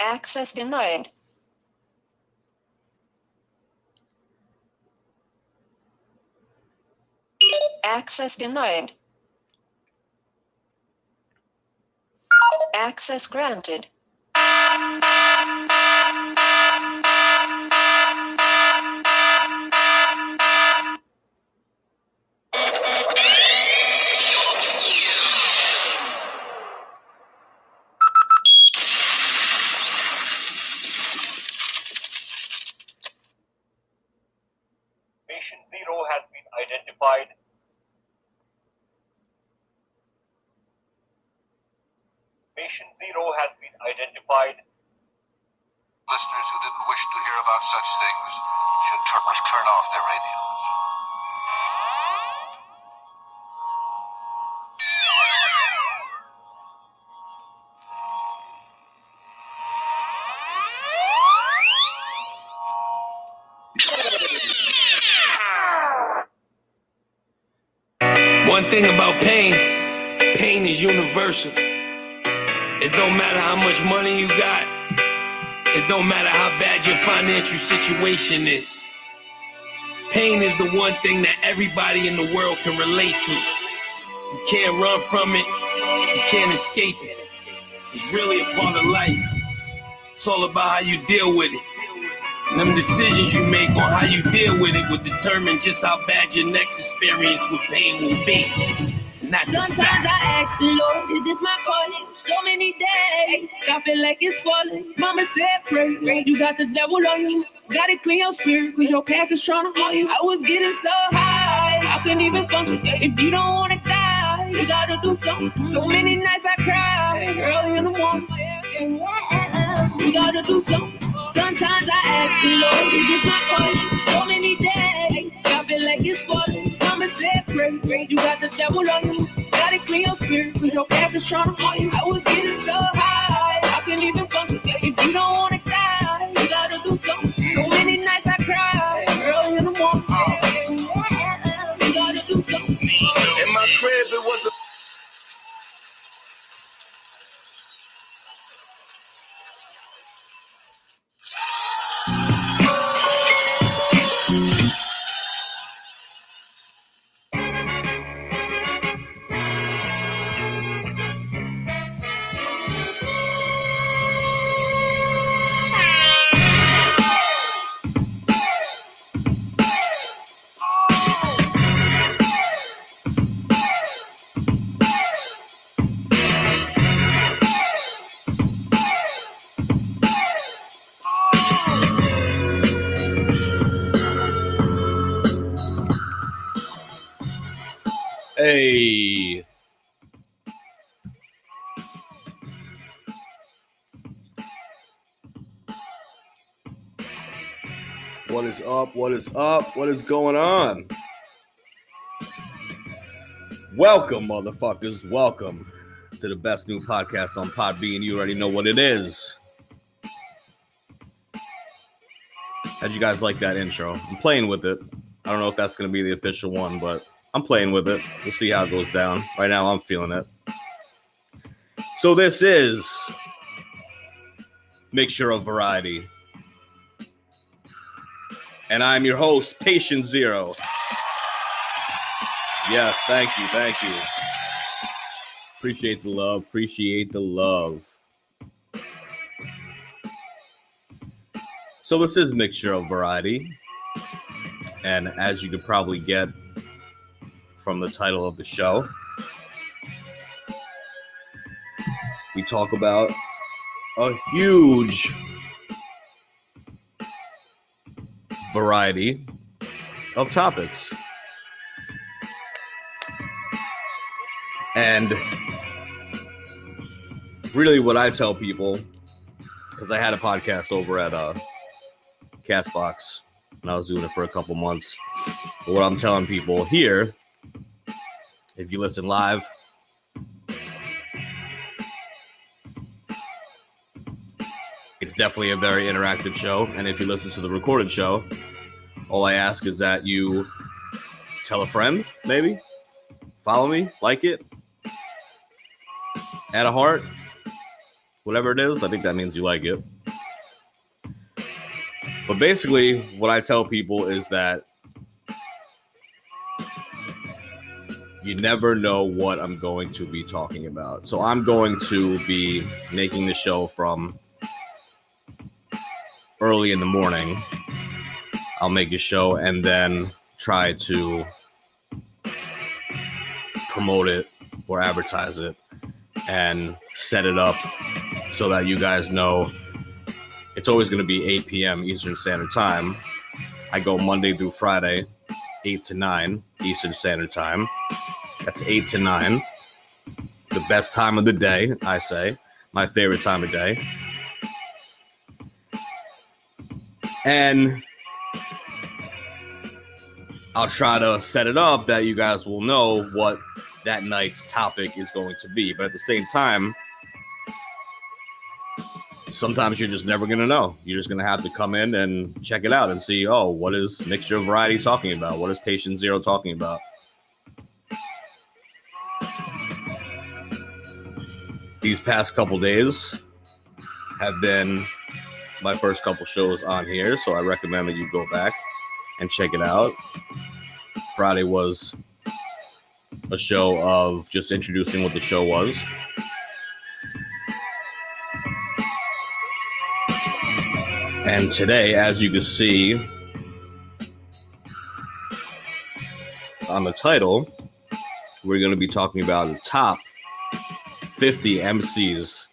Access denied. Access denied. Access granted. Patient zero has been identified. Patient zero has been identified. Listeners who didn't wish to hear about such things should turn, turn off their radios. It don't matter how much money you got. It don't matter how bad your financial situation is. Pain is the one thing that everybody in the world can relate to. You can't run from it. You can't escape it. It's really a part of life. It's all about how you deal with it. And them decisions you make on how you deal with it will determine just how bad your next experience with pain will be. A Sometimes. I ask the Lord, is this my calling? So many days, I feel like it's falling. Mama said, pray, pray. You got the devil on you. Gotta clean your spirit, cause your past is trying to haunt you. I was getting so high, I couldn't even function. If you don't wanna die, you gotta do something. So many nights I cried, early in the morning. You gotta do something. Sometimes I ask the Lord, is this my calling? So many days, I feel like it's falling. Mama said, pray. You got the devil on you. Gotta clean your spirit, cause your past is trying to haunt you. I was getting so high, I couldn't even function. If you don't wanna die, you gotta do something. So many nights I cried, early in the morning. You gotta do something. In my crib, it was a up? What is up? What is going on? Welcome, motherfuckers. Welcome to the best new podcast on Podbean. You already know what it is. How'd you guys like that intro? I'm playing with it. I don't know if that's going to be the official one, but I'm playing with it. We'll see how it goes down. Right now, I'm feeling it. So, this is Mixture of Variety. And I'm your host, Patient Zero. Yes, thank you. Thank you. Appreciate the love. Appreciate the love. So, this is Mixture of Variety. And as you could probably get from the title of the show. We talk about a huge variety of topics. And really, what I tell people, because I had a podcast over at uh, Castbox and I was doing it for a couple months. But what I'm telling people here if you listen live. Definitely a very interactive show. And if you listen to the recorded show, all I ask is that you tell a friend, maybe, follow me, like it, add a heart, whatever it is, I think that means you like it. But basically, what I tell people is that you never know what I'm going to be talking about. So I'm going to be making the show from early in the morning. I'll make a show and then try to promote it or advertise it and set it up so that you guys know it's always going to be 8 p.m. Eastern Standard Time. I go Monday through Friday, 8 to 9 Eastern Standard Time. That's 8 to 9. The best time of the day, I say. My favorite time of day. And I'll try to set it up that you guys will know what that night's topic is going to be. But at the same time, sometimes you're just never going to know. You're just going to have to come in and check it out and see, oh, what is Mixture of Variety talking about? What is Patient Zero talking about? These past couple days have been my first couple shows on here, so I recommend that you go back and check it out. Friday was a show of just introducing what the show was. And today, as you can see on the title, we're going to be talking about the top 50 MCs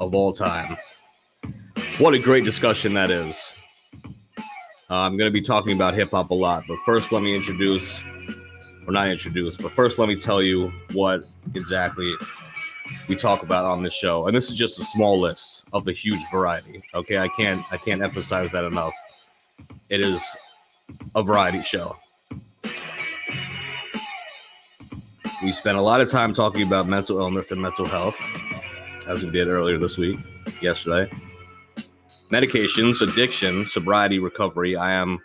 of all time. What a great discussion that is. Uh, I'm going to be talking about hip hop a lot, but first, let me introduce, or not introduce, but first, let me tell you what exactly we talk about on this show. And this is just a small list of the huge variety. Okay, I can't I can't emphasize that enough. It is a variety show. We spent a lot of time talking about mental illness and mental health, as we did earlier this week, yesterday medications, addiction, sobriety, recovery. I am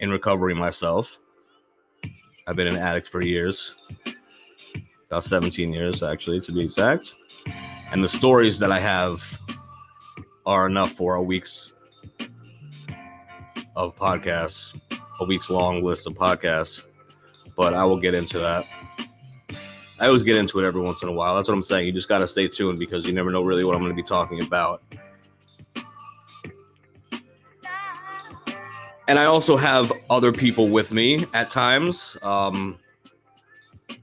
in recovery myself. I've been an addict for years, about 17 years, actually, to be exact. And the stories that I have are enough for a week's of podcasts, a week's long list of podcasts. But I will get into that. I always get into it every once in a while. That's what I'm saying. You just got to stay tuned because you never know really what I'm going to be talking about. And I also have other people with me at times. Um,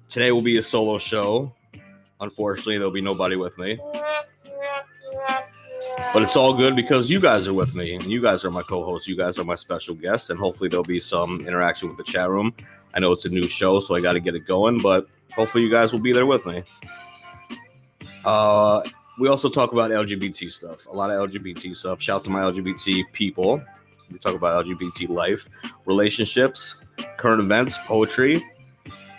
today will be a solo show. Unfortunately, there'll be nobody with me. But it's all good because you guys are with me and you guys are my co hosts. You guys are my special guests, and hopefully, there'll be some interaction with the chat room. I know it's a new show, so I got to get it going, but hopefully, you guys will be there with me. Uh, we also talk about LGBT stuff, a lot of LGBT stuff. Shout out to my LGBT people. We talk about LGBT life, relationships, current events, poetry,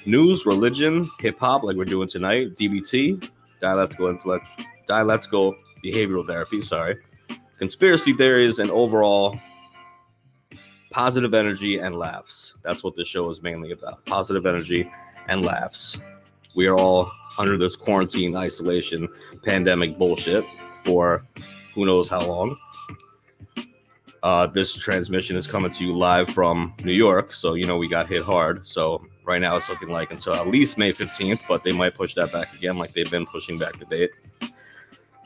news, religion, hip hop, like we're doing tonight, DBT, dialectical intellect, dialectical behavioral therapy. Sorry, conspiracy theories, and overall positive energy and laughs. That's what this show is mainly about: positive energy and laughs. We are all under this quarantine, isolation, pandemic bullshit for who knows how long. Uh, this transmission is coming to you live from New York, so you know we got hit hard. So right now it's looking like until at least May 15th, but they might push that back again, like they've been pushing back the date.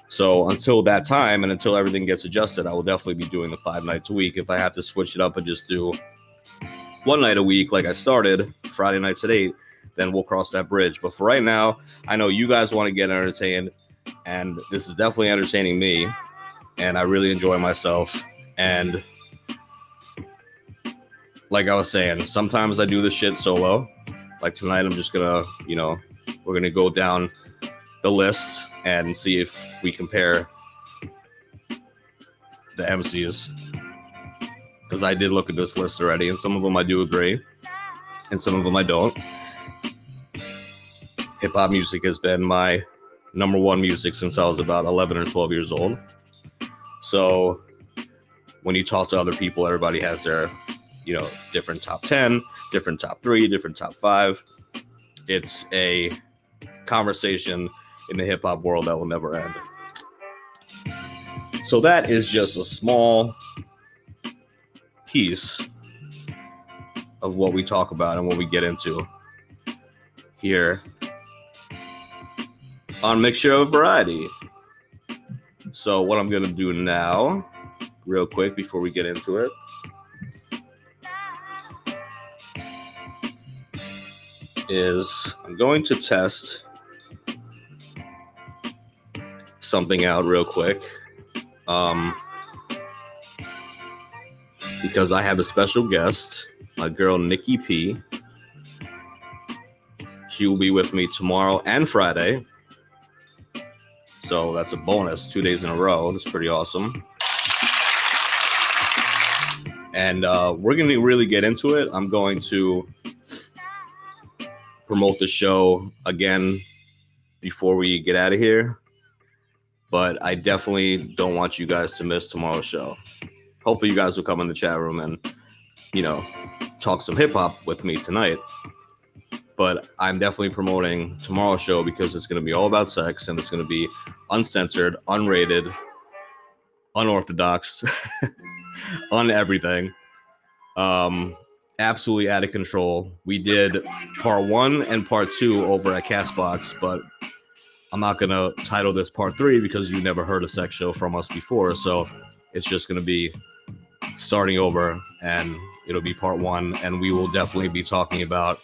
So until that time and until everything gets adjusted, I will definitely be doing the five nights a week. If I have to switch it up and just do one night a week, like I started Friday nights at eight, then we'll cross that bridge. But for right now, I know you guys want to get entertained, and this is definitely entertaining me, and I really enjoy myself. And like I was saying, sometimes I do this shit solo. Like tonight, I'm just gonna, you know, we're gonna go down the list and see if we compare the MCs. Because I did look at this list already, and some of them I do agree, and some of them I don't. Hip hop music has been my number one music since I was about 11 or 12 years old. So when you talk to other people, everybody has their, you know, different top 10, different top three, different top five. It's a conversation in the hip hop world that will never end. So that is just a small piece of what we talk about and what we get into here on Mixture of Variety. So, what I'm to do now, real quick before we get into it, is I'm going to test something out real quick. Um, because I have a special guest, my girl Nikki P. She will be with me tomorrow and Friday. So that's a bonus, two days in a row. That's pretty awesome. And uh, we're going to really get into it. I'm going to promote the show again before we get out of here. But I definitely don't want you guys to miss tomorrow's show. Hopefully, you guys will come in the chat room and, you know, talk some hip hop with me tonight. But I'm definitely promoting tomorrow's show because it's going to be all about sex and it's going to be uncensored, unrated, unorthodox, on everything. Um, absolutely out of control. We did part one and part two over at Castbox, but I'm not gonna title this part three because you never heard a sex show from us before. So it's just gonna be starting over and it'll be part one, and we will definitely be talking about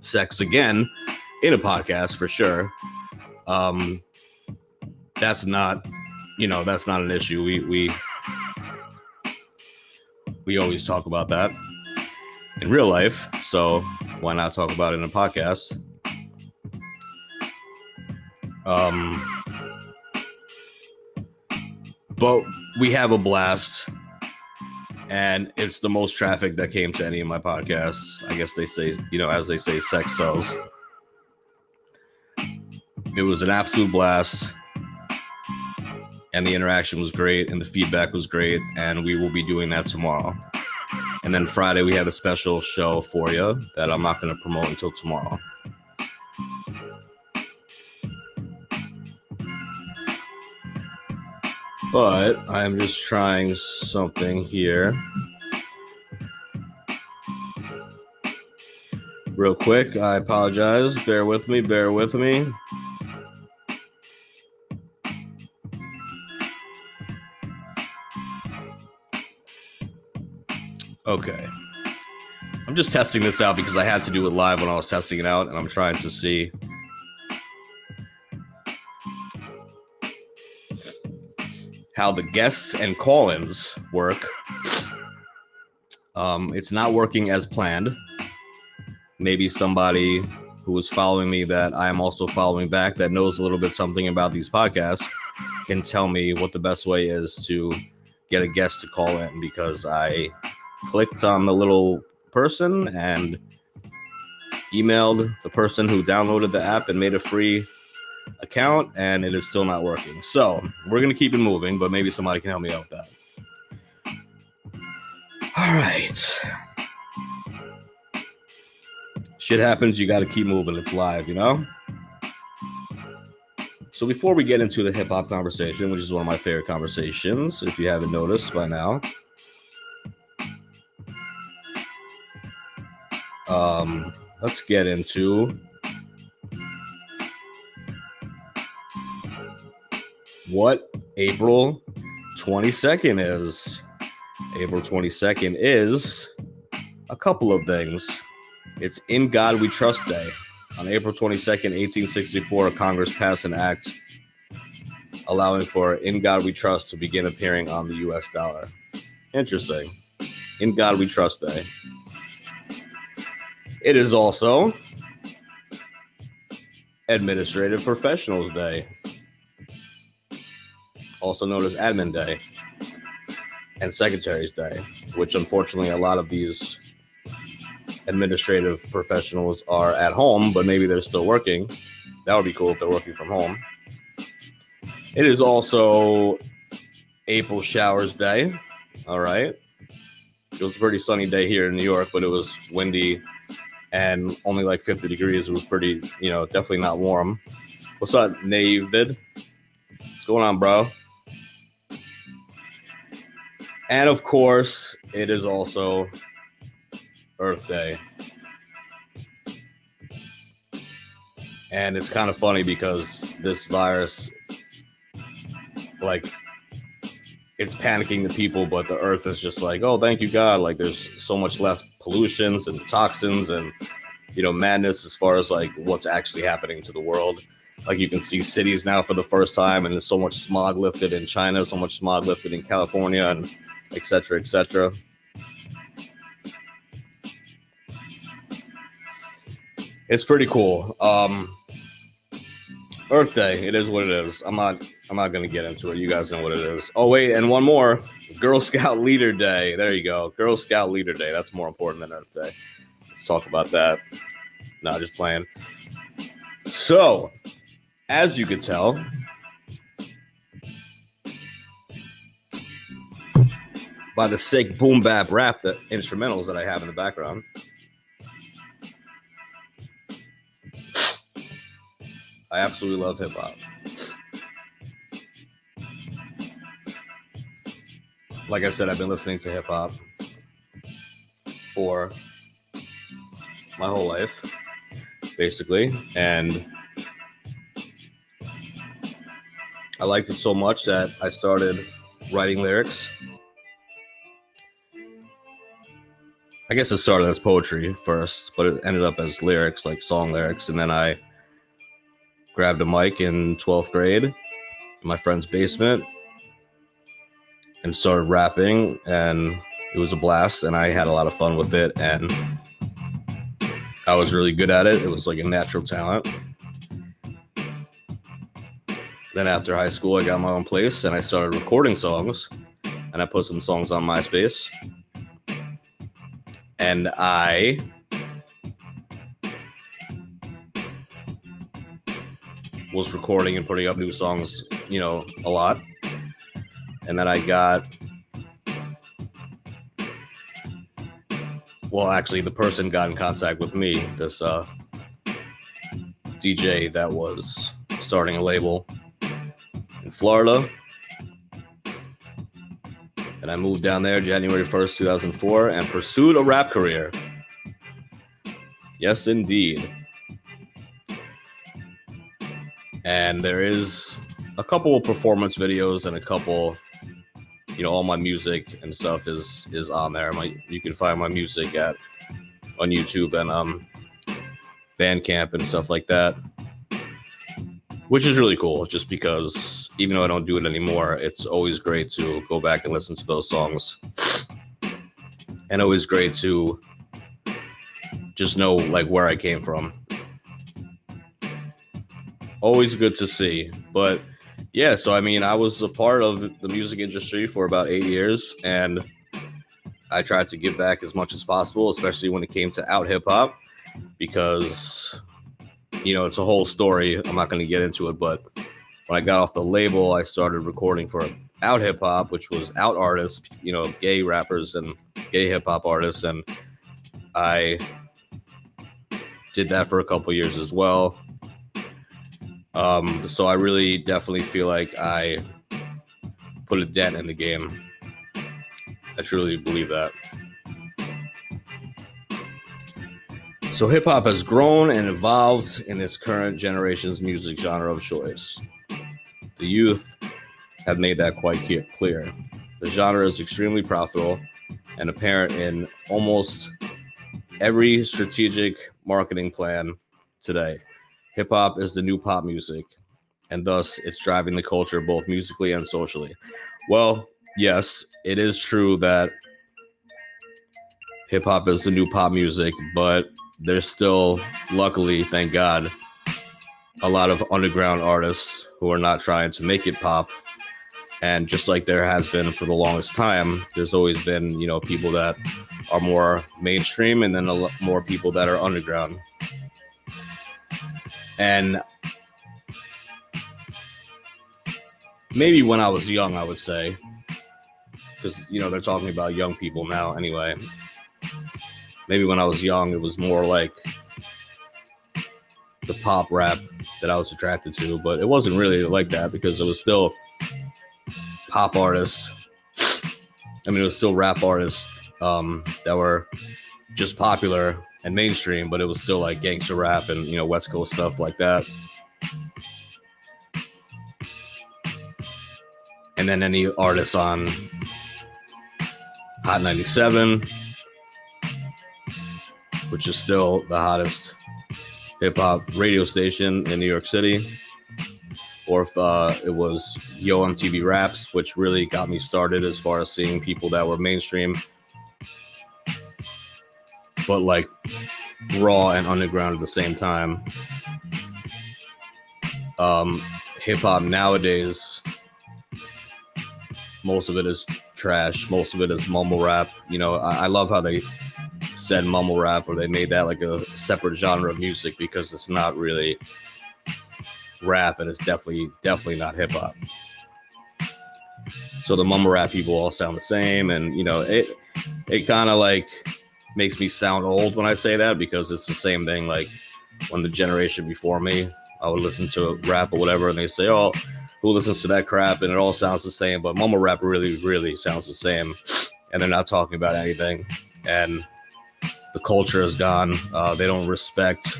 sex again in a podcast for sure. Um that's not you know, that's not an issue. We we we always talk about that in real life. So why not talk about it in a podcast? Um, but we have a blast, and it's the most traffic that came to any of my podcasts. I guess they say, you know, as they say, sex sells. It was an absolute blast, and the interaction was great, and the feedback was great, and we will be doing that tomorrow. And then Friday, we have a special show for you that I'm not going to promote until tomorrow. But I'm just trying something here. Real quick, I apologize. Bear with me, bear with me. Okay. I'm just testing this out because I had to do it live when I was testing it out, and I'm trying to see. How the guests and call ins work. Um, it's not working as planned. Maybe somebody who is following me that I am also following back that knows a little bit something about these podcasts can tell me what the best way is to get a guest to call in because I clicked on the little person and emailed the person who downloaded the app and made a free account, and it is still not working. So we're gonna keep it moving, but maybe somebody can help me out with that. All right. Shit happens, you gotta keep moving. It's live, you know? So before we get into the hip hop conversation, which is one of my favorite conversations, if you haven't noticed by now, um, let's get into what April 22nd is. April 22nd is a couple of things. It's In God We Trust Day. On April 22nd, 1864, Congress passed an act allowing for In God We Trust to begin appearing on the US dollar. Interesting. In God We Trust Day. It is also Administrative Professionals Day, also known as Admin Day, and Secretaries Day, which unfortunately a lot of these administrative professionals are at home, but maybe they're still working. That would be cool if they're working from home. It is also April Showers Day. All right. It was a pretty sunny day here in New York, but it was windy and only like 50 degrees. It was pretty, you know, definitely not warm. What's up, Navid? What's going on, bro? And of course, it is also Earth Day. And it's kind of funny because this virus, like, it's panicking the people, but the earth is just like, oh, thank you, God. Like, there's so much less pollutions and toxins and, you know, madness as far as like what's actually happening to the world. Like, you can see cities now for the first time, and there's so much smog lifted in China, so much smog lifted in California, and etc cetera, et cetera. It's pretty cool. Um, Earth Day. It is what it is. I'm not. I'm not gonna get into it. You guys know what it is. Oh wait, and one more. Girl Scout Leader Day. There you go. Girl Scout Leader Day. That's more important than Earth Day. Let's talk about that. No, just playing. So, as you can tell, by the sick boom bap rap the instrumentals that I have in the background. I absolutely love hip hop. Like I said, I've been listening to hip hop for my whole life, basically. And I liked it so much that I started writing lyrics. I guess it started as poetry first, but it ended up as lyrics, like song lyrics. And then I grabbed a mic in 12th grade in my friend's basement and started rapping and it was a blast and I had a lot of fun with it and I was really good at it. It was like a natural talent. Then after high school, I got my own place and I started recording songs and I put some songs on MySpace. And I was recording and putting up new songs, you know, a lot. And then I got well, actually the person got in contact with me, this uh DJ that was starting a label in Florida. And I moved down there January 1st, 2004 and pursued a rap career. Yes, indeed. There is a couple of performance videos and a couple you know all my music and stuff is is on there. My you can find my music at on youtube and um bandcamp and stuff like that which is really cool just because even though i don't do it anymore it's always great to go back and listen to those songs. And always great to just know like where i came from always good to see. But yeah, so I mean, I was a part of the music industry for about eight years, and I tried to give back as much as possible, especially when it came to out hip hop, because you know it's a whole story. I'm not going to get into it, but when I got off the label, I started recording for out hip hop, which was out artists, you know, gay rappers and gay hip hop artists, and I did that for a couple years as well. Um, so I really definitely feel like I put a dent in the game. I truly believe that. So hip hop has grown and evolved in its current generation's music genre of choice. The youth have made that quite clear. The genre is extremely profitable and apparent in almost every strategic marketing plan today. Hip hop is the new pop music, and thus it's driving the culture both musically and socially. Well, yes, it is true that hip hop is the new pop music, but there's still, luckily, thank God, a lot of underground artists who are not trying to make it pop. And just like there has been for the longest time, there's always been, you know, people that are more mainstream and then a lot more people that are underground. And maybe when I was young, I would say, because, you know, they're talking about young people now anyway. maybe when I was young, it was more like the pop rap that I was attracted to, but it wasn't really like that because it was still pop artists. I mean, it was still rap artists um, that were just popular and mainstream, but it was still like gangster rap and you know West Coast stuff like that. And then any artists on Hot 97, which is still the hottest hip hop radio station in New York City. Or if uh, it was Yo MTV Raps, which really got me started as far as seeing people that were mainstream, but like raw and underground at the same time. Um, hip hop nowadays, most of it is trash. Most of it is mumble rap. You know, I, I love how they said mumble rap or they made that like a separate genre of music because it's not really rap and it's definitely definitely not hip hop. So the mumble rap people all sound the same and you know it it kind of like makes me sound old when I say that because it's the same thing like when the generation before me I would listen to rap or whatever and they say oh who listens to that crap and it all sounds the same but mumble rap really really sounds the same and they're not talking about anything and the culture is gone. Uh, they don't respect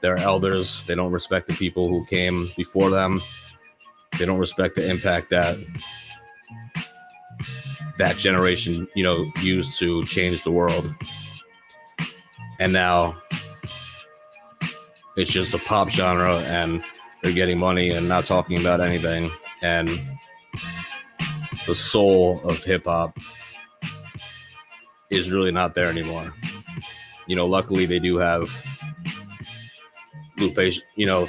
their elders. They don't respect the people who came before them. They don't respect the impact that that generation, you know, used to change the world. And now it's just a pop genre and they're getting money and not talking about anything. And the soul of hip hop is really not there anymore. You know, luckily they do have Lupe, you know,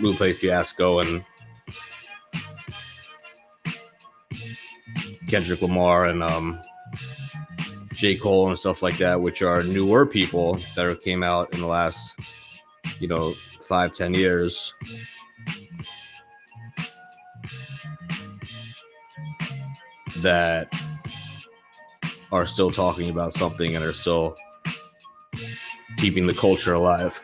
Lupe Fiasco and Kendrick Lamar and um, J. Cole and stuff like that, which are newer people that came out in the last, you know, five, ten years. That are still talking about something and are still keeping the culture alive.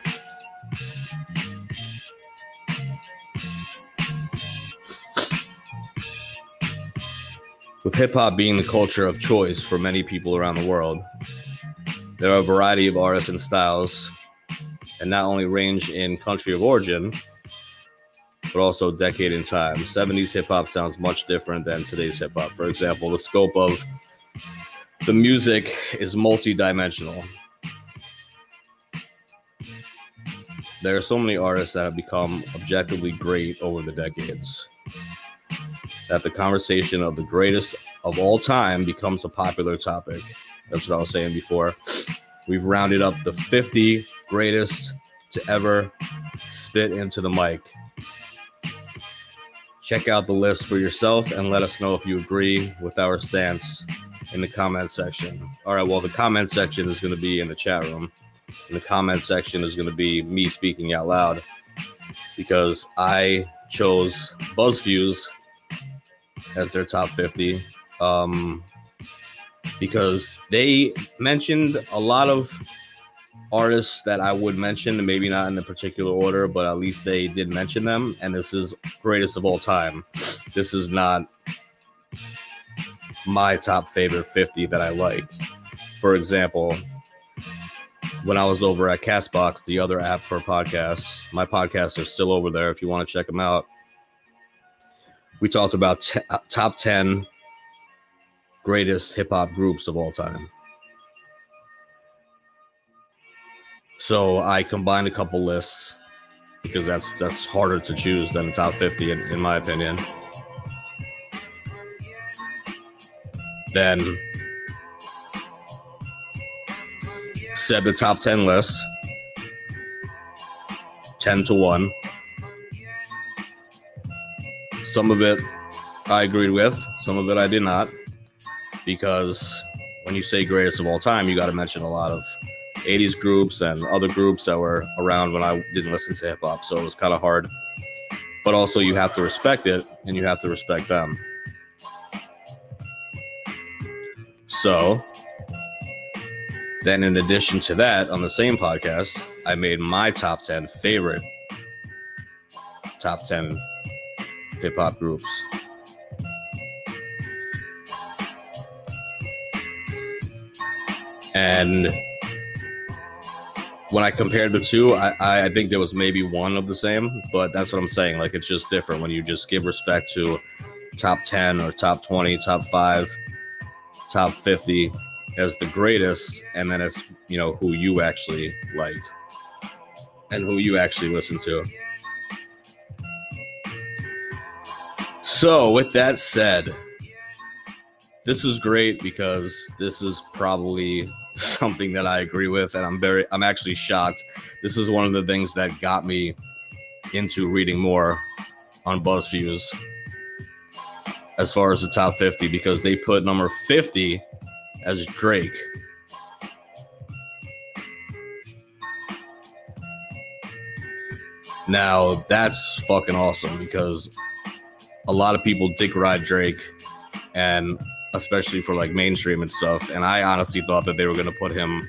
With hip hop being the culture of choice for many people around the world, there are a variety of artists and styles, and not only range in country of origin, but also decade in time. 70s hip hop sounds much different than today's hip hop. For example, the scope of the music is multi-dimensional. There are so many artists that have become objectively great over the decades that the conversation of the greatest of all time becomes a popular topic. That's what I was saying before. We've rounded up the 50 greatest to ever spit into the mic. Check out the list for yourself and let us know if you agree with our stance in the comment section. All right, well, the comment section is going to be in the chat room. And the comment section is going to be me speaking out loud because I chose BuzzFeed as their top 50 um, because they mentioned a lot of artists that I would mention, maybe not in a particular order, but at least they did mention them. And this is greatest of all time. This is not my top favorite 50 that I like. For example, when I was over at Castbox, the other app for podcasts, my podcasts are still over there if you want to check them out. We talked about t- uh, top 10 greatest hip hop groups of all time. So I combined a couple lists because that's that's harder to choose than the top 50 in, in my opinion. Then said the top 10 list 10 to 1. Some of it I agreed with, some of it I did not, because when you say greatest of all time, you got to mention a lot of 80s groups and other groups that were around when I didn't listen to hip hop. So it was kind of hard. But also, you have to respect it and you have to respect them. So Then, in addition to that, on the same podcast, I made my top 10 favorite top 10 hip hop groups. And when I compared the two, I, I think there was maybe one of the same, but that's what I'm saying. Like it's just different when you just give respect to top 10 or top 20, top five, top 50 as the greatest, and then it's you know who you actually like and who you actually listen to. So, with that said, this is great because this is probably something that I agree with, and I'm very, I'm actually shocked. This is one of the things that got me into reading more on BuzzFeed as far as the top 50 because they put number 50 as Drake. Now that's fucking awesome because a lot of people dick ride Drake and especially for like mainstream and stuff. And I honestly thought that they were gonna put him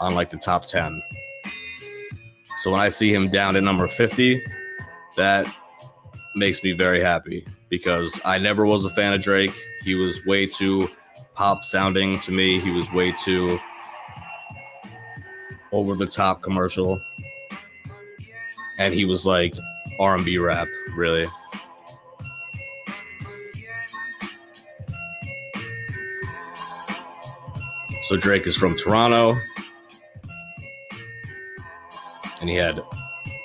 on like the top 10. So when I see him down at number 50, that makes me very happy because I never was a fan of Drake. He was way too pop sounding to me. He was way too over the top commercial. And he was like R&B rap, really. So Drake is from Toronto. And he had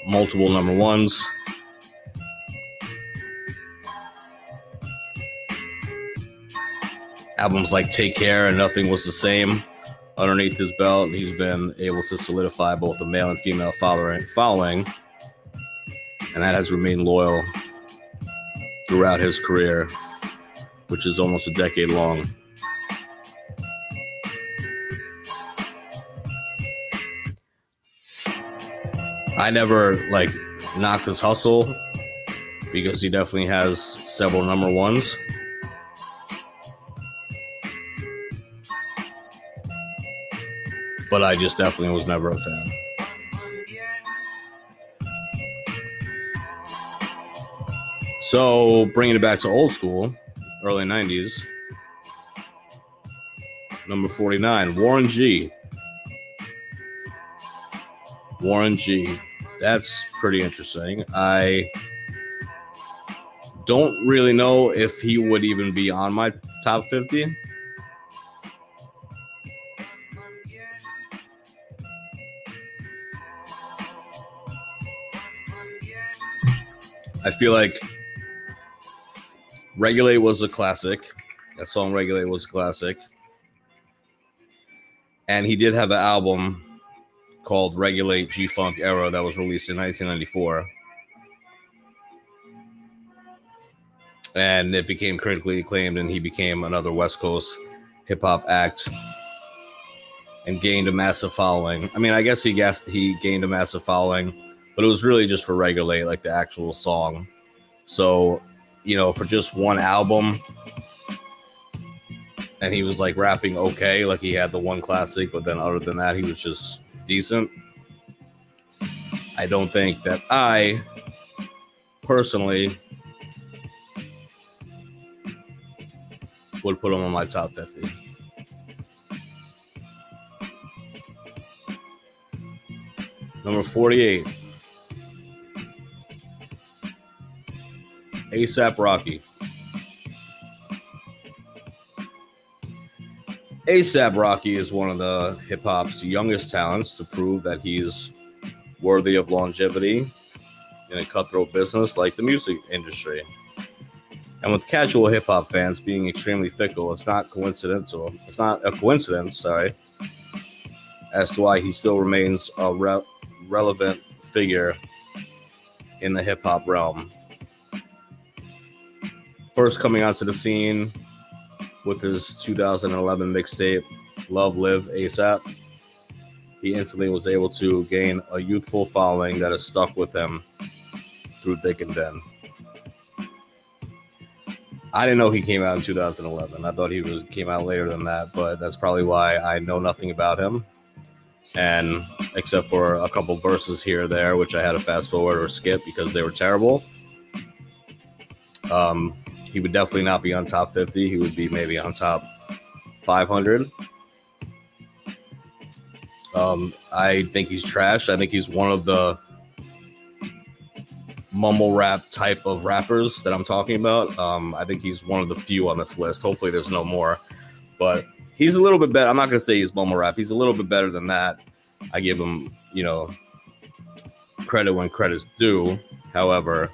multiple number ones. Albums like Take Care and Nothing Was the Same underneath his belt. He's been able to solidify both a male and female following and that has remained loyal throughout his career, which is almost a decade long. I never like knocked his hustle because he definitely has several number ones. But I just definitely was never a fan. So, bringing it back to old school, early 90s, number 49, Warren G. Warren G. That's pretty interesting. I don't really know if he would even be on my top 50. I feel like Regulate was a classic. That song Regulate was a classic. And he did have an album called Regulate G Funk Era that was released in 1994. And it became critically acclaimed, and he became another West Coast hip hop act and gained a massive following. I mean, I guess he guessed he gained a massive following, but it was really just for Regulate, like the actual song. So, you know, for just one album, and he was like rapping okay, like he had the one classic, but then other than that, he was just decent. I don't think that I personally would put him on my top 50. Number 48. ASAP Rocky. ASAP Rocky is one of the hip hop's youngest talents to prove that he's worthy of longevity in a cutthroat business like the music industry. And with casual hip hop fans being extremely fickle, it's not coincidental. It's not a coincidence, sorry, as to why he still remains a re- relevant figure in the hip hop realm. First coming onto the scene with his 2011 mixtape, Love Live ASAP, he instantly was able to gain a youthful following that has stuck with him through thick and thin. I didn't know he came out in 2011. I thought he was came out later than that, but that's probably why I know nothing about him. and except for a couple verses here or there, which I had to fast forward or skip because they were terrible. Um, he would definitely not be on top 50. He would be maybe on top 500. Um, I think he's trash. I think he's one of the mumble rap type of rappers that I'm talking about. Um, I think he's one of the few on this list. Hopefully, there's no more, but he's a little bit better. I'm not gonna say he's mumble rap. He's a little bit better than that. I give him, you know, credit when credit's due. However,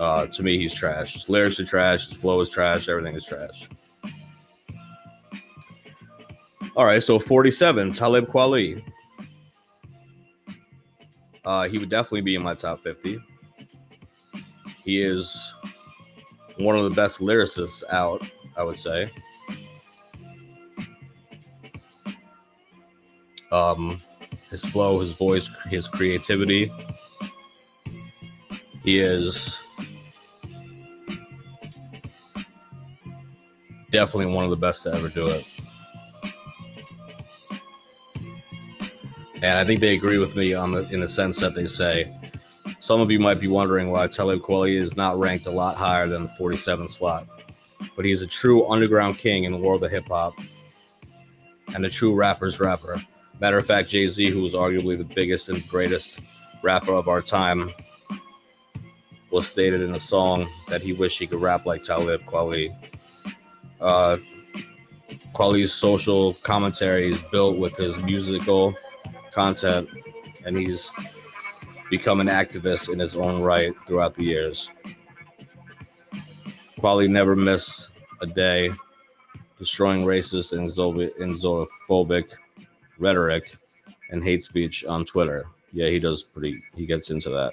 uh, to me, he's trash. His lyrics are trash. His flow is trash. Everything is trash. All right, so 47, Talib Kweli. Uh, he would definitely be in my top 50. He is one of the best lyricists out, I would say. Um, his flow, his voice, his creativity. He is definitely one of the best to ever do it. And I think they agree with me on the in the sense that they say some of you might be wondering why Talib Kweli is not ranked a lot higher than the 47th slot. But he's a true underground king in the world of hip hop and a true rapper's rapper. Matter of fact, Jay Z, who was arguably the biggest and greatest rapper of our time, was stated in a song that he wished he could rap like Talib Kweli. Uh, Kweli's social commentary is built with his musical content, and he's become an activist in his own right throughout the years. Kweli never missed a day destroying racist and xenophobic rhetoric and hate speech on Twitter. Yeah, he does pretty, he gets into that.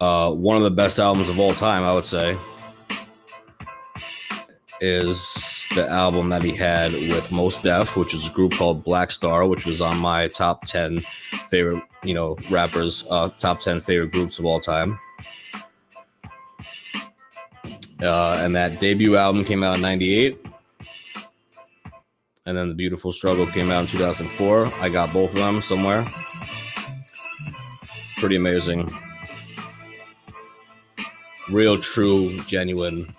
Uh, one of the best albums of all time, I would say, is the album that he had with Mos Def, which is a group called Black Star, which was on my top 10 favorite, you know, rappers, uh, top 10 favorite groups of all time. Uh, and that debut album came out in 98. And then The Beautiful Struggle came out in 2004. I got both of them somewhere. Pretty amazing. Real, true, genuine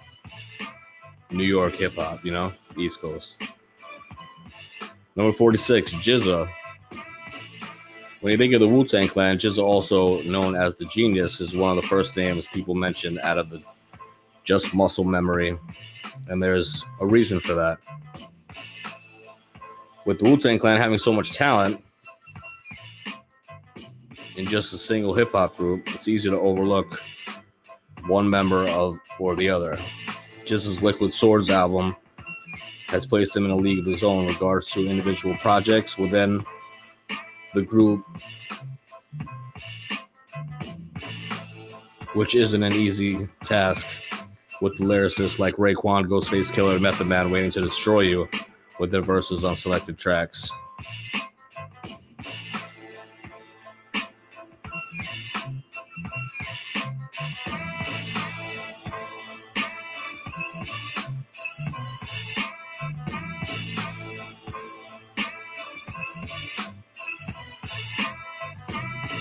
New York hip hop, you know, East Coast. Number 46, GZA. When you think of the Wu Tang Clan, GZA, also known as the Genius, is one of the first names people mention out of the just muscle memory. And there's a reason for that. With the Wu Tang Clan having so much talent in just a single hip hop group, it's easy to overlook one member of or the other. GZA's Liquid Swords album has placed him in a league of his own in regards to individual projects within the group, which isn't an easy task with lyricists like Raekwon, Ghostface Killah, and Method Man waiting to destroy you with their verses on selected tracks.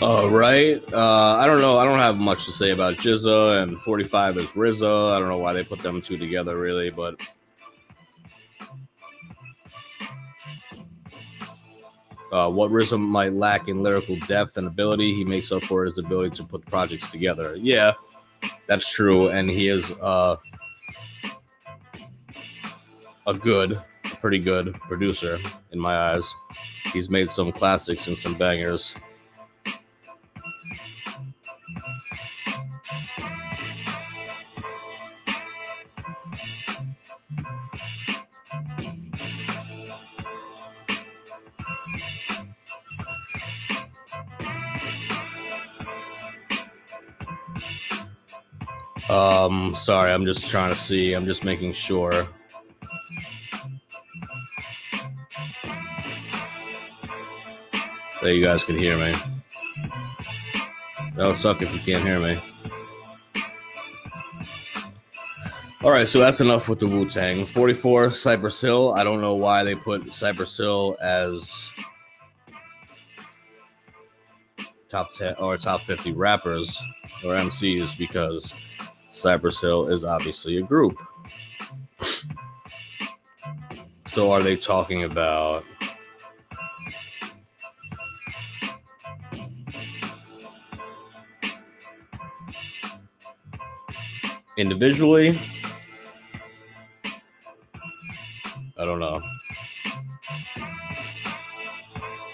All right. Uh, I don't know. I don't have much to say about GZA and 45 is RZA. I don't know why they put them two together, really, but uh, what RZA might lack in lyrical depth and ability, he makes up for his ability to put projects together. Yeah, that's true, and he is uh, a good, pretty good producer in my eyes. He's made some classics and some bangers. Um, sorry, I'm just trying to see. I'm just making sure. That you guys can hear me. That would suck if you can't hear me. All right, so that's enough with the Wu Tang. 44, Cypress Hill. I don't know why they put Cypress Hill as top 10 or top 50 rappers or MCs because Cypress Hill is obviously a group. So are they talking about individually?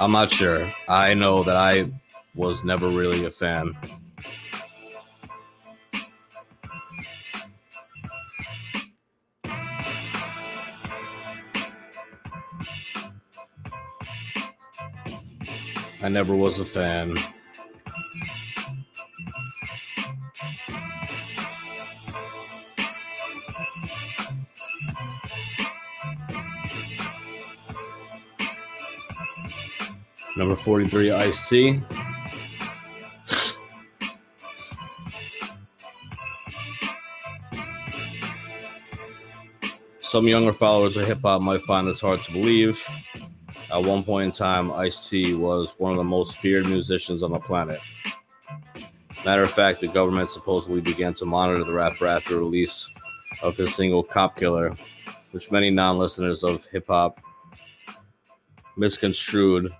I'm not sure. I know that I was never really a fan. I never was a fan. Number 43, Ice T. Some younger followers of hip hop might find this hard to believe. At one point in time, Ice T was one of the most feared musicians on the planet. Matter of fact, the government supposedly began to monitor the rapper after the release of his single Cop Killer, which many non listeners of hip hop misconstrued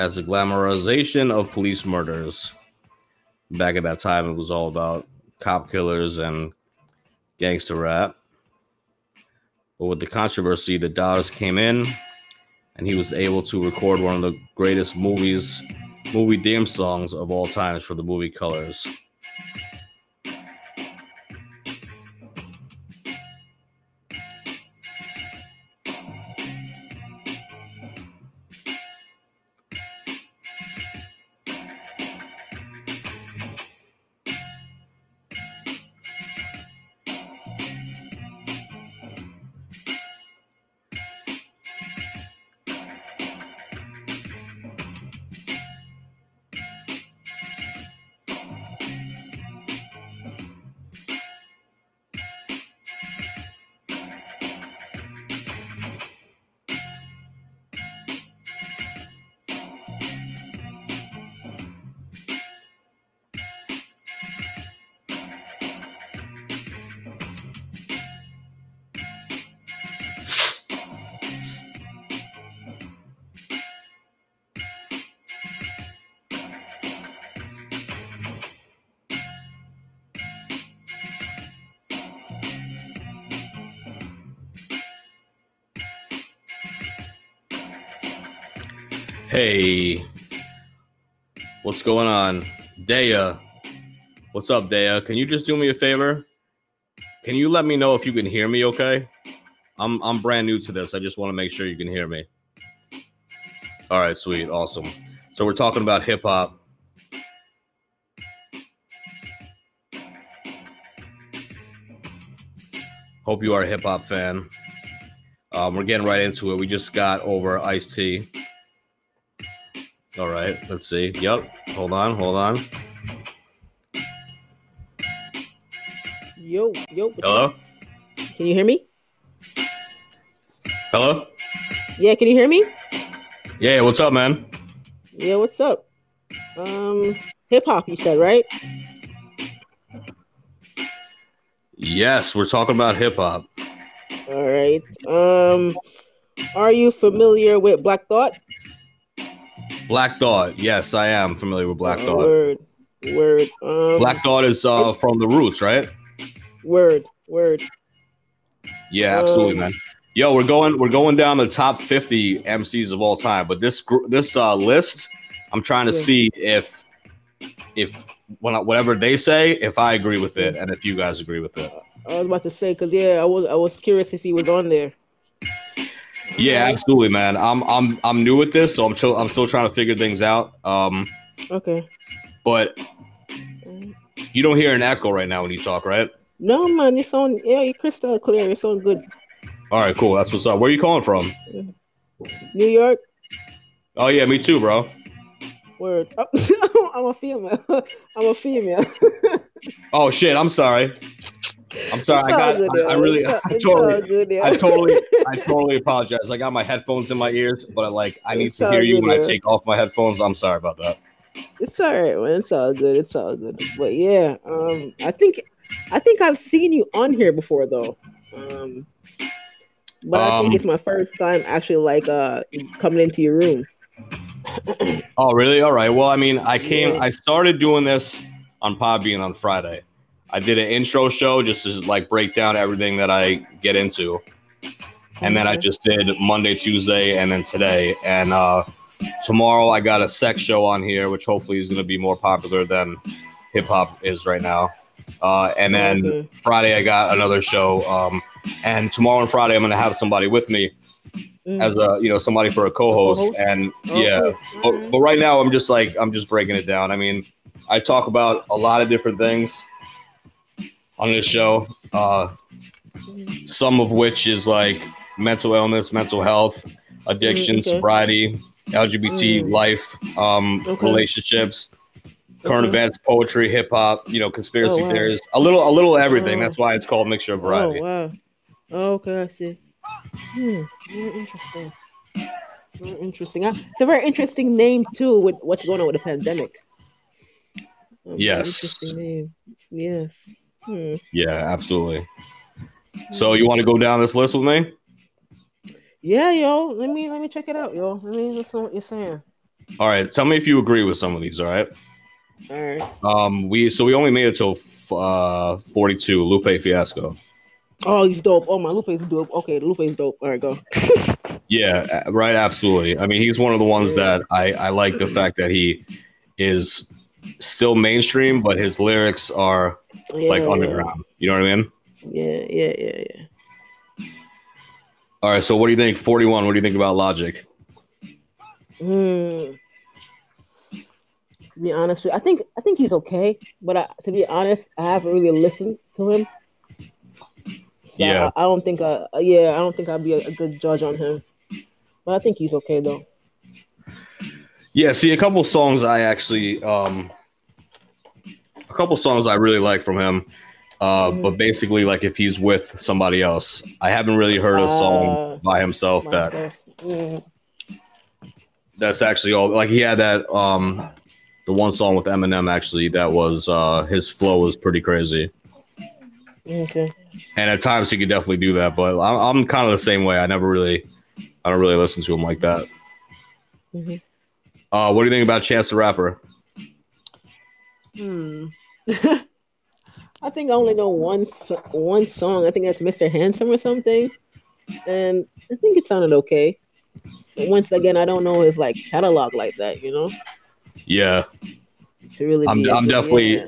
as the glamorization of police murders. Back at that time, it was all about cop killers and gangster rap. But with the controversy, the dollars came in, and he was able to record one of the greatest movies, movie theme songs of all times for the movie Colors. Daya, what's up, Daya? Can you just do me a favor? Can you let me know if you can hear me okay? I'm I'm brand new to this. I just want to make sure you can hear me. All right, sweet, awesome. So we're talking about hip hop. Hope you are a hip hop fan. Um, we're getting right into it. We just got over Ice T. All right, let's see. Yep. Hold on, hold on. Yo, yo. Hello? Can you hear me? Hello? Yeah, can you hear me? Yeah, what's up, man? Yeah, what's up? Um, hip hop, you said, right? Yes, we're talking about hip hop. All right. Um, are you familiar with Black Thought? Black Thought. Yes, I am familiar with Black Uh, Thought. Word, word. Um, Black Thought is uh, from the Roots, right? Word, word. Yeah, absolutely, Um, man. Yo, we're going we're going down the top 50 MCs of all time, but this this uh, list, I'm trying to Yeah. see if if when I- whatever they say, if I agree with it, and if you guys agree with it. I was about to say, cause yeah, I was, I was curious if he was on there. Yeah, absolutely, man. I'm I'm I'm new with this, so I'm still I'm still trying to figure things out. Um, Okay. but you don't hear an echo right now when you talk, right? No, man, it's on. Yeah, crystal clear. It's on good. All right, cool. That's what's up. Where are you calling from? New York. Oh yeah, me too, bro. Word. I'm a female. I'm a female. Oh shit! I'm sorry. I'm sorry. I got. good, I, I really. All- I totally. good. I totally. I totally apologize. I got my headphones in my ears, but I, like I need It's to hear you good, when I take off my headphones. I'm sorry about that. It's all right, man. It's all good. It's all good. But yeah, um, I think, I think I've seen you on here before though. Um, but I Um, think it's my first time actually like uh coming into your room. Oh, really? All right. Well, I mean, I came. Yeah. I started doing this on Podbean on Friday. I did an intro show just to like break down everything that I get into, and then I just did Monday, Tuesday, and then today. And uh, tomorrow I got a sex show on here, which hopefully is going to be more popular than hip hop is right now. Uh, and then Okay. Friday I got another show. Um, and tomorrow and Friday I'm going to have somebody with me Mm. as a you know somebody for a co-host. Co-host? And Okay. yeah, but, but right now I'm just like I'm just breaking it down. I mean, I talk about a lot of different things on this show. Uh, some of which is like mental illness, mental health, addiction, Mm, okay. sobriety, LGBT Mm. life, um, relationships, current events, poetry, hip hop, you know, conspiracy Oh, wow. theories, a little, a little everything. Oh. That's why it's called mixture of variety. Oh wow. Oh, okay, I see. Hmm. Very interesting. Very interesting. Uh, It's a very interesting name too. With what's going on with the pandemic. Very Yes. Name. Yes. Hmm. Yeah, absolutely. So you want to go down this list with me? Yeah, yo. Let me let me check it out, yo. Let me listen to what you're saying. All right. Tell me if you agree with some of these. All right. All right. Um, we so we only made it till f- uh 42. Lupe Fiasco. Oh, he's dope. Oh, my Lupe is dope. Okay, Lupe is dope. All right, go. Yeah, right. Absolutely. I mean, he's one of the ones that I I like the fact that he is still mainstream, but his lyrics are like Yeah, underground. You know what I mean? Yeah, yeah, yeah, yeah. All right. So what do you think? 41. What do you think about Logic? Hmm. To be honest, with you, I think I think he's okay. But I, to be honest, I haven't really listened to him. So Yeah. I, I don't think I yeah I don't think I'd be a, a good judge on him. But I think he's okay though. Yeah, see a couple songs I actually um a couple songs I really like from him. Uh Mhm. but basically like if he's with somebody else. I haven't really heard a song Uh, by himself that. Mm, that's actually all like he had that um the one song with Eminem actually that was uh his flow was pretty crazy. okay. And at times he could definitely do that, but I'm, I'm kind of the same way. I never really I don't really listen to him like that. Mhm. Uh what do you think about Chance the Rapper? Hmm. I think I only know one so- one song. I think that's Mr. Handsome or something, and I think it sounded okay. But once again, I don't know his like catalog like that. You know, Yeah. to really. I'm- I'm definitely- yeah.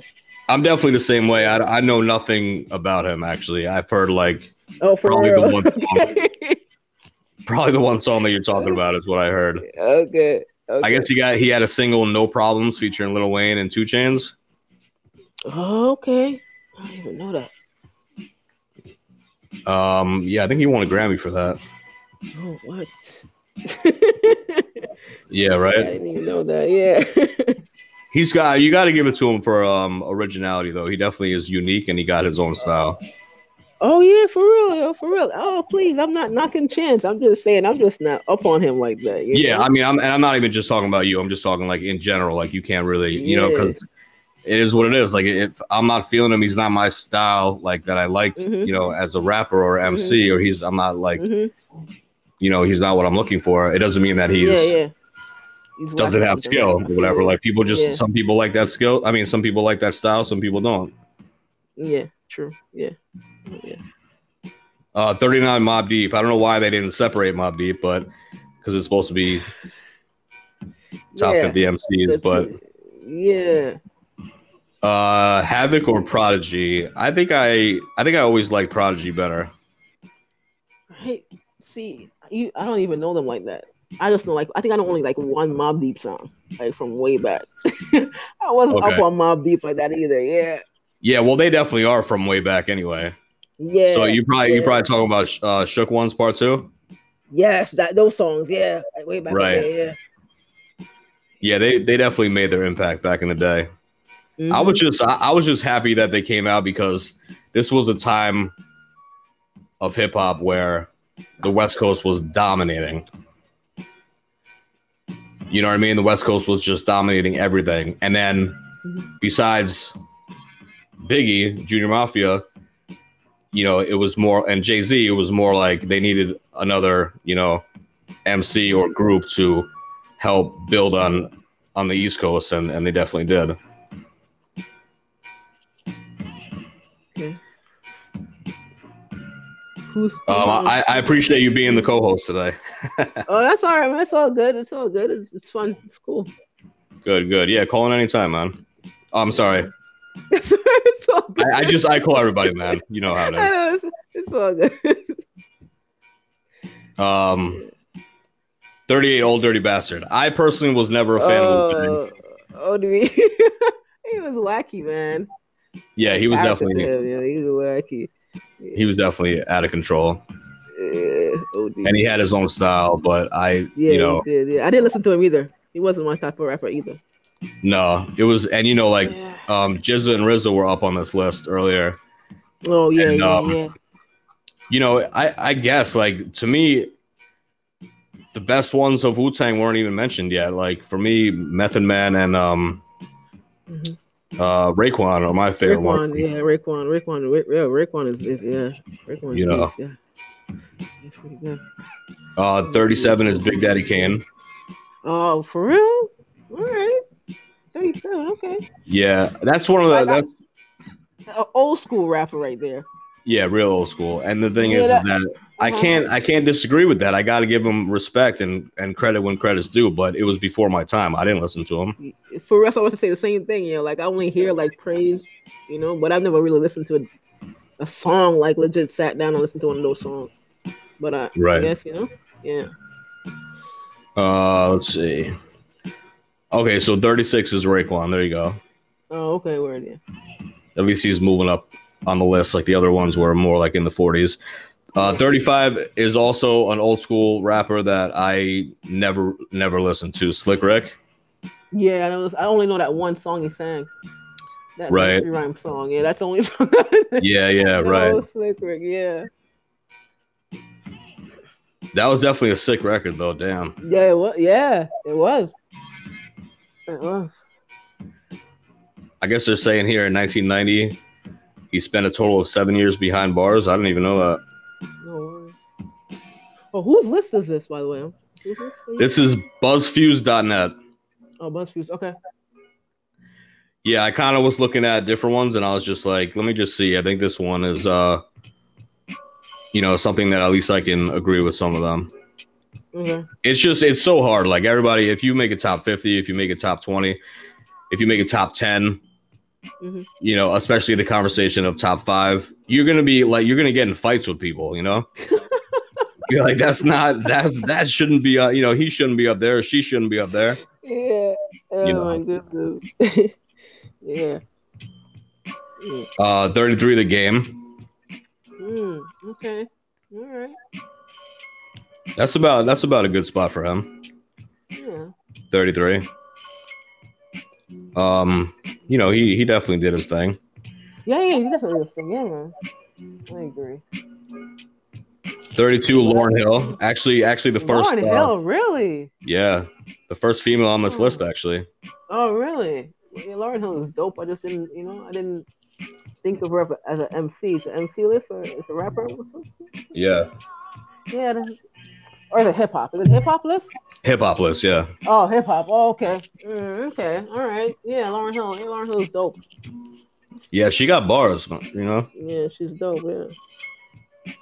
I'm definitely the same way. I, I know nothing about him actually. I've heard like Oh, for probably the one song. probably the one song that you're talking about is what I heard. okay. okay. I guess he got he had a single "No Problems" featuring Lil Wayne and 2 Chainz. Oh, okay. I didn't even know that. Um, yeah, I think he won a Grammy for that. Oh, what? Yeah, right. I didn't even know that. Yeah. He's got you got to give it to him for um originality though. He definitely is unique and he got his own style. oh yeah, for real, yo, for real. Oh please, I'm not knocking Chance. I'm just saying, I'm just not up on him like that. Yeah, know? I mean, I'm and I'm not even just talking about you. I'm just talking like in general. Like you can't really, you know, because it is what it is. Like if I'm not feeling him, he's not my style. Like that, I like, Mhm. you know, as a rapper or MC, or he's I'm not like, Mhm. You know, he's not what I'm looking for. It doesn't mean that he's yeah, yeah. He's doesn't have skill or whatever. Like people just Yeah. some people like that skill. I mean, some people like that style, some people don't. Yeah, true. Yeah. Yeah. Uh, 39 Mobb Deep. I don't know why they didn't separate Mobb Deep, but because it's supposed to be top Yeah. 50 MCs. But yeah. uh, Havoc or Prodigy. I think I I think I always liked Prodigy better. Right. See, you I don't even know them like that. I just know like I think I know only like one Mobb Deep song, like from way back. I wasn't up on Mobb Deep like that either. Yeah. Yeah, well, they definitely are from way back anyway. Yeah. so you probably you probably talking about uh, Shook Ones Part Two. Yes, that those songs, yeah. Like way back Right. yeah. Yeah, they they definitely made their impact back in the day. I was just I, I was just happy that they came out because this was a time of hip hop where the West Coast was dominating. You know what I mean? The West Coast was just dominating everything. And then besides Biggie, Junior Mafia, you know, it was more and Jay-Z, it was more like they needed another, you know, MC or group to help build on on the East Coast and, and they definitely did. Who's, Um, I, I appreciate you being the co-host today. oh, that's all right, man. It's all good. It's all good. It's, it's fun. It's cool. Good, good. Yeah, call in anytime, man. Oh, I'm sorry. It's, it's all good. I, I just I call everybody, man. You know how it is. it's, it's all good. Um, 38 old dirty bastard. I personally was never a fan of Wu-Tang. Oh, oh, do he was wacky, man. Yeah, he was After definitely him, yeah, he was wacky. He was definitely out of control, Yeah, and he had his own style. But I, yeah, you know, he did. Yeah, I didn't listen to him either. He wasn't my type of rapper either. no, it was, and you know, like Yeah. um, GZA and RZA were up on this list earlier. Oh yeah, and, yeah, um, yeah. You know, I I guess like to me, the best ones of Wu Tang weren't even mentioned yet. Like for me, Method Man and um, Mhm. Uh, Raekwon are my favorite Raekwon, ones. yeah, Raekwon, Raekwon, Ra- yeah, Raekwon is, yeah, Raekwon. You know. yeah, that's pretty good. Uh, 37 is Big Daddy Kane. Oh, for real? All right, thirty-seven. Okay, Yeah, that's one of the that's An old school rapper right there. yeah, real old school. And the thing Yeah, is, that- is that I uh-huh. can't I can't disagree with that. I got to give him respect and and credit when credit's due. But it was before my time. I didn't listen to him. For us, I want to say the same thing. You know, like I only hear like praise, you know, but I've never really listened to a, a song like legit sat down and listened to one of those songs. But I, Right. I guess you know, yeah. Uh, let's see. Okay, so 36 is Raekwon. There you go. Oh, okay, word, yeah. At least he's moving up on the list. Like the other ones were more like in the 40s. Uh, 35 is also an old school rapper that I never never listened to. Slick Rick. Yeah, I, know, I only know that one song he sang. That Right. rhyme song. Yeah, that's the only song. Yeah, yeah, right. Oh, Slick Rick. Yeah, That was definitely a sick record, though. Damn. yeah, it was. Yeah, it was. It was. I guess they're saying here in 1990, he spent a total of seven years behind bars. I didn't even know that. Oh, whose list is this, by the way? This? Is BuzzFuse.net. Oh, BuzzFeed. Okay. Yeah, I kind of was looking at different ones, and I was just like, let me just see. I think this one is, uh, you know, something that at least I can agree with some of them. Okay. It's just, it's so hard. Like everybody, if you make a top 50, if you make a top 20, if you make a top 10, Mhm. you know, especially the conversation of top five, you're gonna be like, you're gonna get in fights with people, you know. you're like, that's not, that's that shouldn't be, uh, you know, he shouldn't be up there, she shouldn't be up there. Yeah. Oh You know. my goodness. yeah. Uh, 33, the game. Hmm. Okay. All right. That's about, that's about a good spot for him. Yeah. 33. Um, you know, he he definitely did his thing. Yeah. Yeah. he definitely listen. Yeah, man. I agree. 32, Lauryn Hill. Actually, actually the first Lauryn uh, Hill, really? yeah, the first female on this Oh. list actually. Oh, really? Yeah, Lauryn Hill is dope. I just didn't, you know, I didn't think of her as an MC. It's an MC list or it's a rapper? Yeah. Yeah. Or is it hip hop? Is it hip hop list? Hip hop list, yeah. Oh, hip hop. Oh, okay. Mm, okay. All right. Yeah, Lauryn Hill. Yeah, Lauryn Hill is dope. Yeah, she got bars, you know. Yeah, she's dope. Yeah.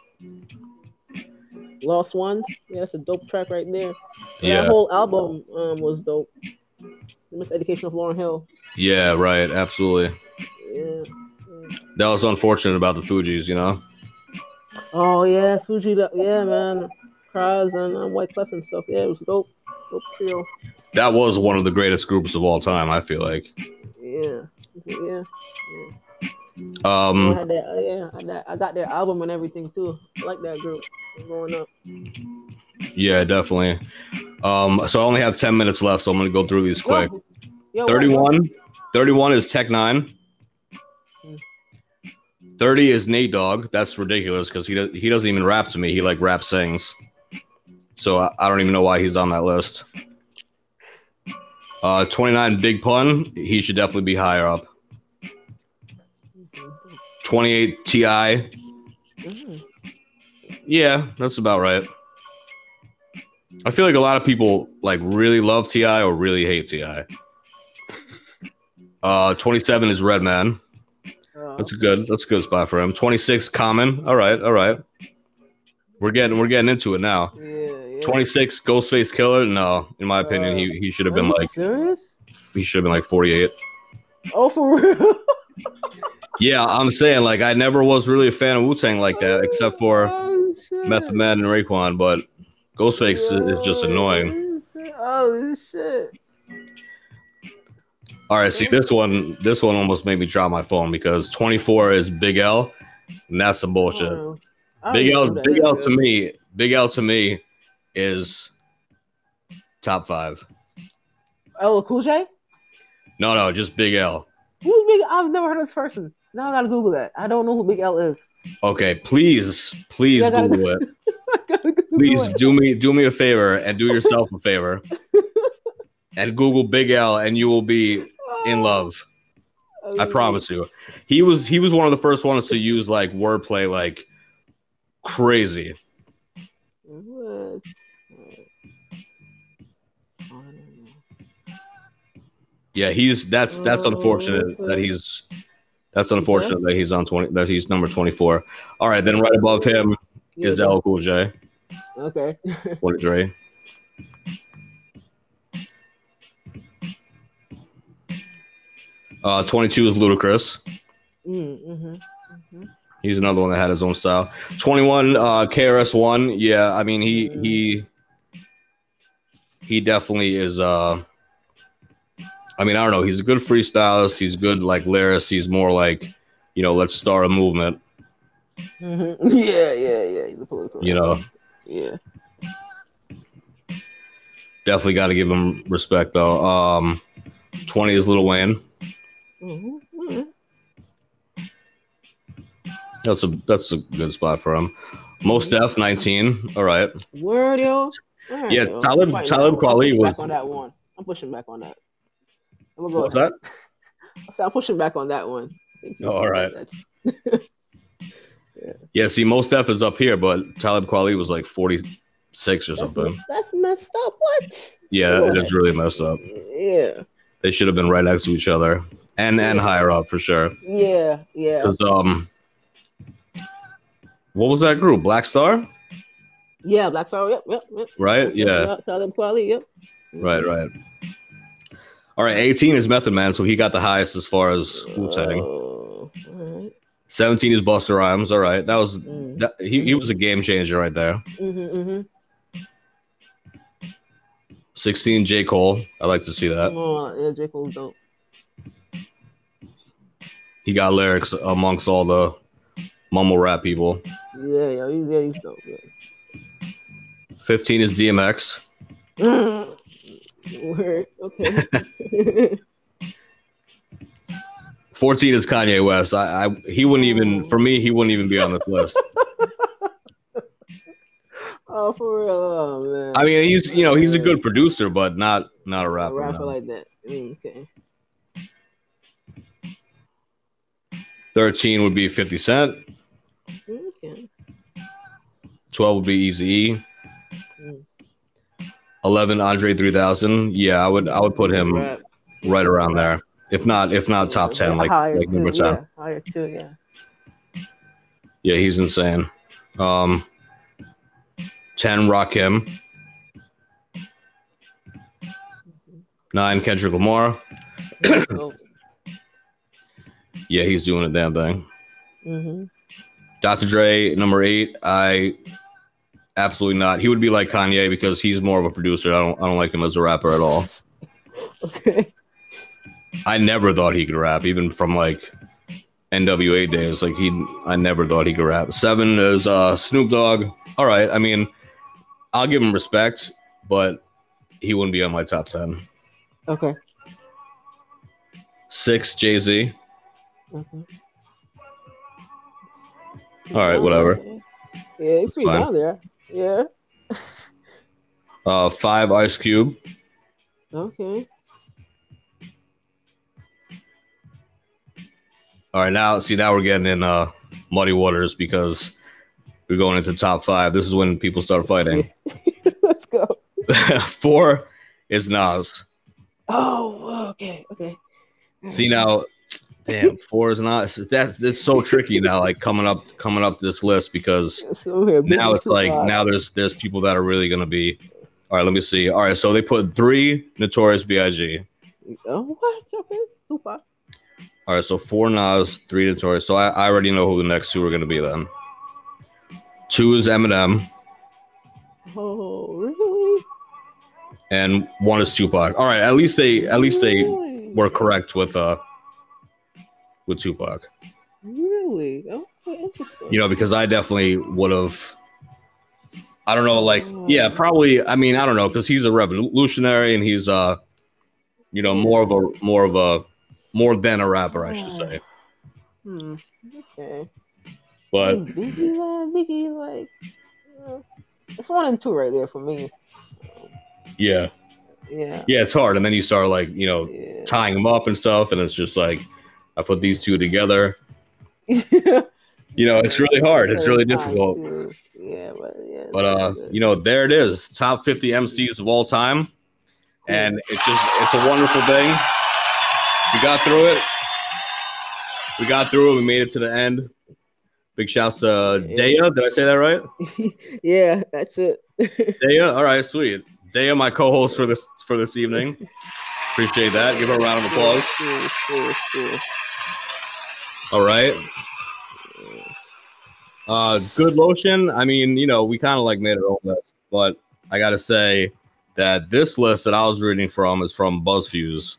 Lost Ones. Yeah, that's a dope track right there. Yeah. That whole album um, was dope. The Miseducation of Lauryn Hill. Yeah, right, absolutely. Yeah. That was unfortunate about the Fugees, you know. Oh yeah, Fuji. Yeah, man. Cries and um, Wyclef and stuff. Yeah, it was dope. Dope trio. That was one of the greatest groups of all time, I feel like. Yeah. Yeah. I Um had that. yeah, I, that, I got their album and everything too. I like that group. Growing up. Yeah, definitely. Um, so I only have 10 minutes left, so I'm gonna go through these quick. Yo, 31. 31 is Tech N9ne. 30 is Nate Dogg. That's ridiculous because he does, he doesn't even rap to me. He like rap sings. So I, I don't even know why he's on that list. Uh, 29 Big Pun. He should definitely be higher up. 28 Ti. Mhm. Yeah, that's about right. I feel like a lot of people like really love T.I. or really hate Ti. Uh, 27 is Redman. Uh, That's a good. That's a good spot for him. 26 Common. All right, all right. We're getting we're getting into it now. yeah, yeah. 26 Ghostface Killah. No, in my opinion, he he should have been like serious? he should have been like 48. Oh, for real? Yeah, I'm saying like I never was really a fan of Wu Tang like that, except for oh. Method Man and Raekwon. But Ghostface is, is just annoying. Oh shit! All right, see this one. This one almost made me drop my phone because 24 is Big L, and that's some bullshit. Oh, Big L, Big L to me, Big L to me is top five. Oh, Cool J. No, no, just Big L. Who's Big? I've never heard of this person. Now I gotta Google that. I don't know who Big L is. Okay, please, please Yeah, Google it. Google Please it. do me do me a favor and do yourself a favor. and Google Big L and you will be in oh. love. I promise you. He was he was one of the first ones to use like wordplay like crazy. What? I don't know. Yeah, he's that's that's oh, unfortunate that he's that's unfortunate that he's on 20 that he's number 24. All right, then right above him is L Cool J. Okay. What is Dre? Uh, 22 is Ludacris. mm-hmm. He's another one that had his own style. 21, uh, KRS1. Yeah, I mean he he he definitely is. Uh, I mean I don't know. He's a good freestylist. He's good like lyricist. He's more like you know let's start a movement. Mm-hmm. Yeah, yeah, yeah. He's a political. You know, Yeah. definitely got to give him respect though. Um, 20 is Little Wayne. Mm-hmm. That's a that's a good spot for him. Mos Def 19. All right. Word, yo. All right, Yeah, yo. Talib- Talib. Kweli was- back on that one. I'm pushing back on that. Gonna go. What's that? Said I'm pushing back on that one. Oh, all right. that's- Yeah, see, Mos Def is up here, but Talib Kweli was like 46 or That's, something. that's messed up. What? Yeah, it is really messed up. Yeah. They should have been right next to each other and and higher up for sure. Yeah. Yeah. 'Cause, um, what was that group? Black Star, Yeah. Black Star. Yep. Yep. yep. right? That's- Yeah, Talib Kweli. Yep. right, right. All right, 18 is Method Man, so he got the highest as far as Wu Tang. Oh, right. 17 is Busta Rhymes. All right, that was Mm. that, he, he was a game changer right there. Mm-hmm, mm-hmm. 16 J Cole. I like to see that. Oh, yeah, J. Cole's dope. He got lyrics amongst all the mumble rap people. Yeah, yeah, he's, yeah, he's dope. Yeah. 15 is DMX. Word. Okay. 14 is Kanye West. I, I he wouldn't even for me he wouldn't even be on this list. oh, for real, oh, man. I mean he's you know he's a good producer but not not a a rapper. rapper no. like that. Mm, okay. 13 would be 50 Cent. Okay. 12 would be Easy E. Mm. 11 Andre 3000. Yeah, I would I would put him Rap. right around there. If not if not top 10 like Higher like number too, 10. Yeah, higher too, yeah. Yeah, he's insane. Um 10 Rakim. 9 Kendrick Lamar. Yeah, he's doing a damn thing. hmm Dr. Dre, number eight. I absolutely not. He would be like Kanye because he's more of a producer. I don't I don't like him as a rapper at all. Okay. I never thought he could rap, even from like NWA days. Like he I never thought he could rap. Seven is uh Snoop Dogg. All right. I mean, I'll give him respect, but he wouldn't be on my top ten. Okay. Six, Jay Z. okay. All right, whatever. Yeah, he's pretty Fine. down there. Yeah. Uh, five, Ice Cube. Okay. All right, now see now we're getting in uh muddy waters because we're going into top five. This is when people start fighting. Let's go. Four is Nas. Oh, okay, okay. See now, damn, four is not. That's it's so tricky now. Like coming up, coming up this list because So now it's like now there's there's people that are really gonna be. All right, let me see. All right, so they put three Notorious B.I.G. Oh, what? Okay, Tupac. All right, so four Nas, three Notorious. So I, I already know who the next two are gonna be then. Two is Eminem, Oh, really? and one is Tupac. All right, at least they at least they Really? were correct with uh with Tupac. Really? Interesting. you know, because I definitely would have. I don't know, like, yeah, probably. I mean, I don't know, because he's a revolutionary and he's, uh, you know, more of a, more of a, more than a rapper, I should say. Hmm. Okay. But Hey, Biggie, man, Biggie, like, you it's one and two right there for me. yeah, Yeah. yeah, it's hard. And then you start like, you know, Yeah. tying them up and stuff, and it's just like, I put these two together. You know, it's really hard. It's really difficult. Yeah, but yeah. But uh, you know, there it is, top 50 MCs of all time, and it's just it's a wonderful thing. We got through it. We got through it. We made it to the end. Big shouts to Daya. Did I say that right? yeah, that's it. Daya. All right, sweet. Daya, my co-host for this for this evening. Appreciate that. Give her a round of applause. All right. Uh, good lotion. I mean, you know, we kind of like made our own list, but I gotta say that this list that I was reading from is from BuzzFuse.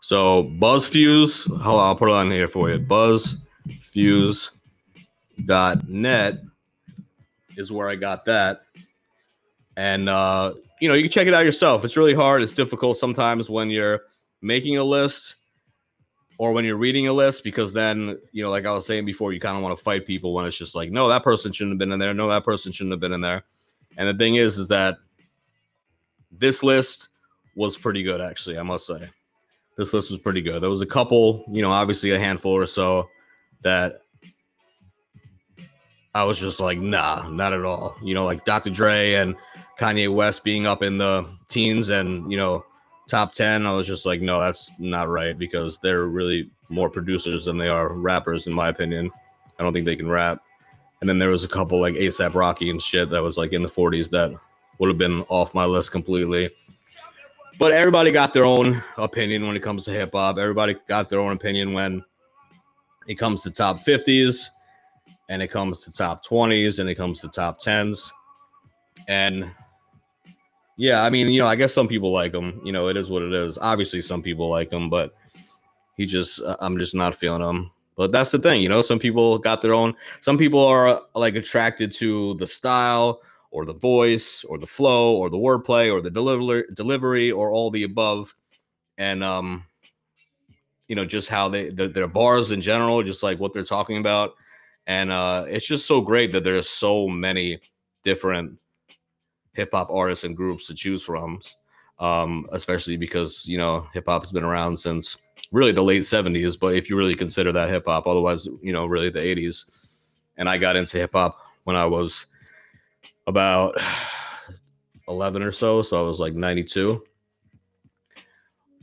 So BuzzFuse, hold on, I'll put it on here for you. BuzzFuse.net is where I got that. And uh, you know, you can check it out yourself. It's really hard. It's difficult sometimes when you're making a list or when you're reading a list because then you know like i was saying before you kind of want to fight people when it's just like no that person shouldn't have been in there no that person shouldn't have been in there and the thing is is that this list was pretty good actually i must say this list was pretty good there was a couple you know obviously a handful or so that i was just like nah not at all. You know like dr dre and kanye west being up in the teens and you know top 10 i was just like no that's not right because they're really more producers than they are rappers in my opinion. I don't think they can rap. And then there was a couple like asap rocky and shit that was like in the 40s that would have been off my list completely. But everybody got their own opinion when it comes to hip-hop. Everybody got their own opinion when it comes to top 50s and it comes to top 20s and it comes to top 10s and yeah, I mean, you know, I guess some people like him. You know, it is what it is. Obviously, some people like him, but he just, uh, I'm just not feeling him. But that's the thing, you know. Some people got their own. Some people are like attracted to the style, or the voice, or the flow, or the wordplay, or the delivery, delivery, or all the above. And um, you know, just how they their bars in general, just like what they're talking about. And uh, it's just so great that there's so many different hip hop artists and groups to choose from, um, especially because you know hip hop has been around since really the late '70s. But if you really consider that hip hop, otherwise, you know, really the '80s. And I got into hip hop when I was about 11 or so, so I was like 92.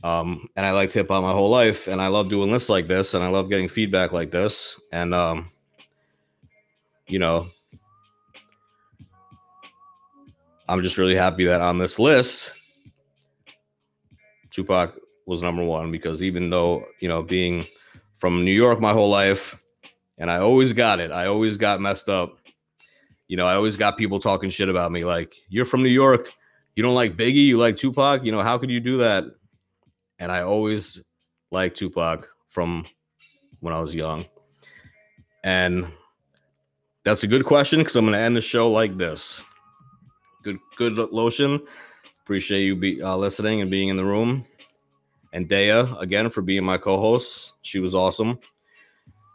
Um, and I liked hip hop my whole life, and I love doing lists like this, and I love getting feedback like this, and um, you know, I'm just really happy that on this list, Tupac was number one because even though, you know, being from New York my whole life, and I always got it, I always got messed up. You know, I always got people talking shit about me like, you're from New York, you don't like Biggie, you like Tupac, you know, how could you do that? And I always liked Tupac from when I was young. And That's a good question because I'm going to end the show like this. Good, good lotion. Appreciate you be uh, listening and being in the room. And Dea again for being my co-host. She was awesome.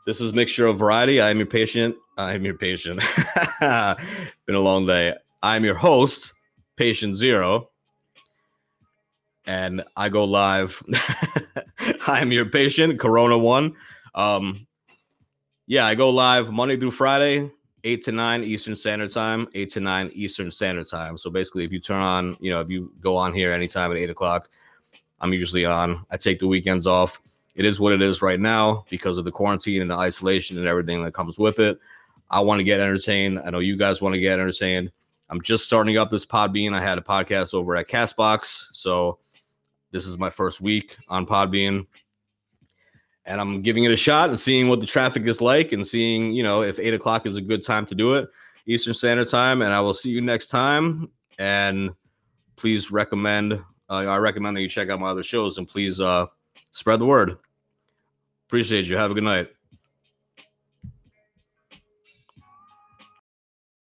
This is mixture of variety. I am your patient. I am your patient. Been a long day. I'm your host, Patient Zero, and I go live. I am your patient, Corona One. Um, yeah, I go live Monday through Friday, 8 to 9 Eastern Standard Time, 8 to 9 Eastern Standard Time. So basically, if you turn on, you know, if you go on here anytime at 8 o'clock, I'm usually on. I take the weekends off. It is what it is right now because of the quarantine and the isolation and everything that comes with it. I want to get entertained. I know you guys want to get entertained. I'm just starting up this Podbean. I had a podcast over at Castbox. So this is my first week on Podbean and I'm giving it a shot and seeing what the traffic is like and seeing, you know, if eight o'clock is a good time to do it, Eastern Standard Time. And I will see you next time. And please recommend, uh, I recommend that you check out my other shows and please uh, spread the word. Appreciate you. Have a good night.